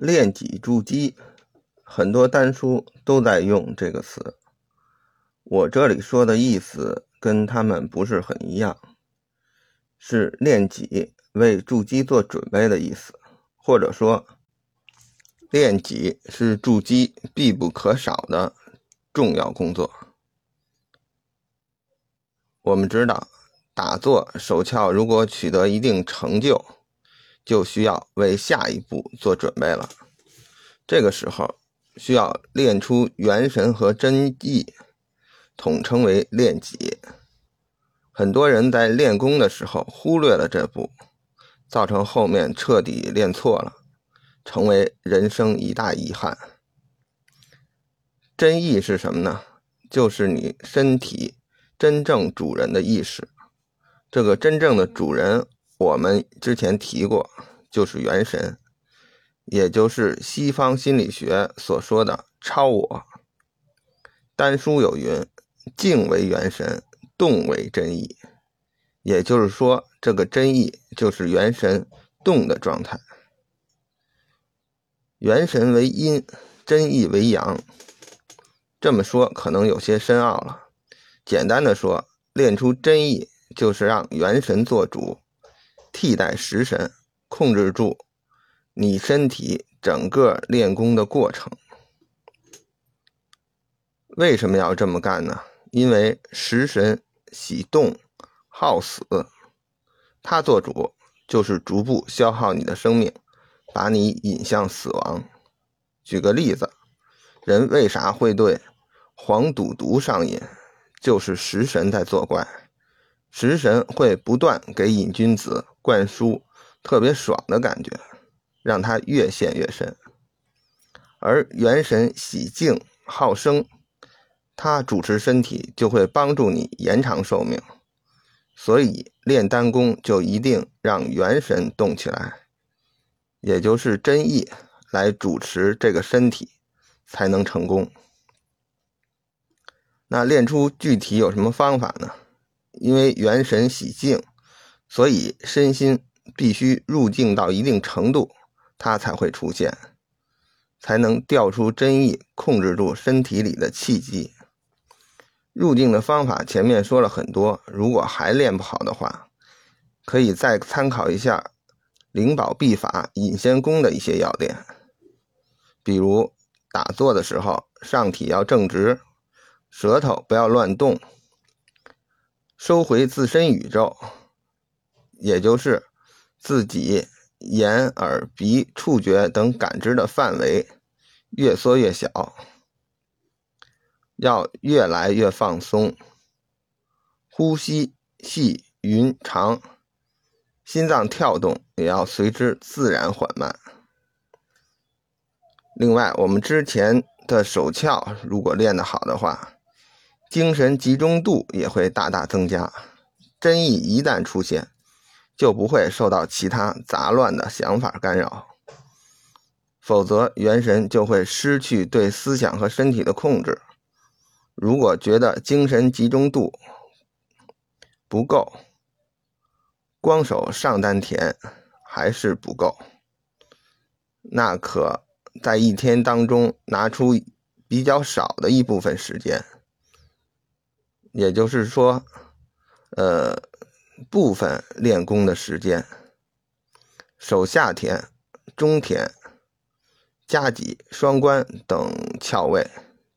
练己筑基，很多丹书都在用这个词。我这里说的意思跟他们不是很一样，是练己为筑基做准备的意思，或者说，练己是筑基必不可少的重要工作。我们知道，打坐手窍如果取得一定成就，就需要为下一步做准备了。这个时候需要练出元神和真意，统称为练己。很多人在练功的时候忽略了这步，造成后面彻底练错了，成为人生一大遗憾。真意是什么呢？就是你身体真正主人的意识。这个真正的主人。我们之前提过，就是元神，也就是西方心理学所说的超我。丹书有云：“静为元神，动为真意。”也就是说，这个真意就是元神动的状态。元神为阴，真意为阳。这么说可能有些深奥了。简单的说，练出真意就是让元神做主。替代食神，控制住你身体整个练功的过程。为什么要这么干呢？因为食神喜动好死，他做主就是逐步消耗你的生命，把你引向死亡。举个例子，人为啥会对黄赌毒上瘾？就是食神在作怪。食神会不断给瘾君子灌输特别爽的感觉，让他越陷越深。而元神喜静好生，他主持身体就会帮助你延长寿命。所以练丹功就一定让元神动起来，也就是真意来主持这个身体，才能成功。那练出具体有什么方法呢？因为元神喜静，所以身心必须入静到一定程度，它才会出现，才能调出真意，控制住身体里的气机。入静的方法前面说了很多，如果还练不好的话，可以再参考一下灵宝秘法引仙功的一些要点，比如打坐的时候，上体要正直，舌头不要乱动。收回自身宇宙，也就是自己眼、耳、鼻、触觉等感知的范围越缩越小，要越来越放松，呼吸细匀长，心脏跳动也要随之自然缓慢。另外，我们之前的手窍如果练得好的话，精神集中度也会大大增加，真意一旦出现，就不会受到其他杂乱的想法干扰，否则元神就会失去对思想和身体的控制。如果觉得精神集中度不够，光手上丹田还是不够，那可在一天当中拿出比较少的一部分时间。也就是说，呃，部分练功的时间，手下田、中田、夹脊、双关等窍位，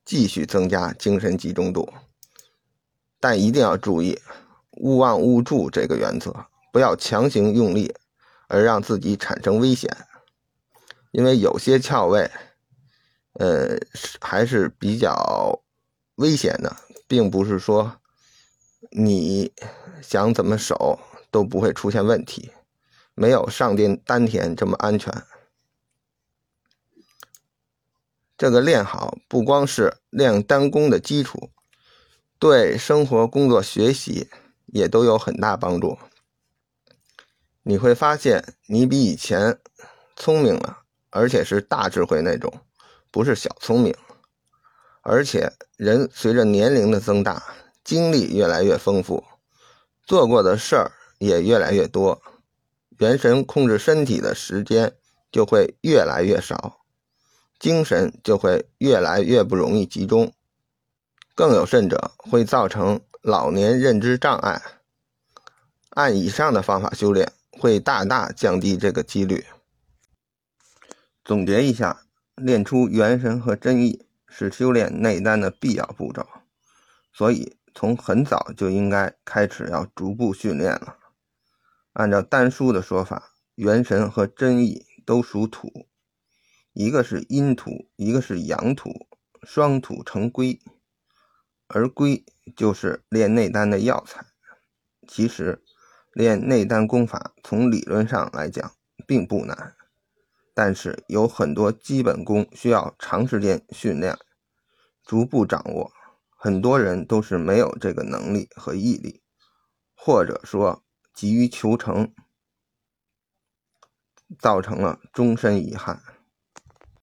继续增加精神集中度，但一定要注意勿忘勿助这个原则，不要强行用力而让自己产生危险，因为有些窍位，呃，还是比较危险的。并不是说你想怎么守都不会出现问题，没有上殿丹田这么安全。这个练好不光是练丹功的基础，对生活、工作、学习也都有很大帮助。你会发现你比以前聪明了，而且是大智慧那种，不是小聪明。而且，人随着年龄的增大，经历越来越丰富，做过的事儿也越来越多，元神控制身体的时间就会越来越少，精神就会越来越不容易集中，更有甚者会造成老年认知障碍。按以上的方法修炼，会大大降低这个几率。总结一下，练出元神和真意是修炼内丹的必要步骤，所以从很早就应该开始要逐步训练了。按照丹书的说法，元神和真意。都属土，一个是阴土，一个是阳土，双土成龟，而龟就是练内丹的药材。其实练内丹功法，从理论上来讲并不难，但是有很多基本功需要长时间训练，逐步掌握。很多人都是没有这个能力和毅力，或者说急于求成。造成了终身遗憾。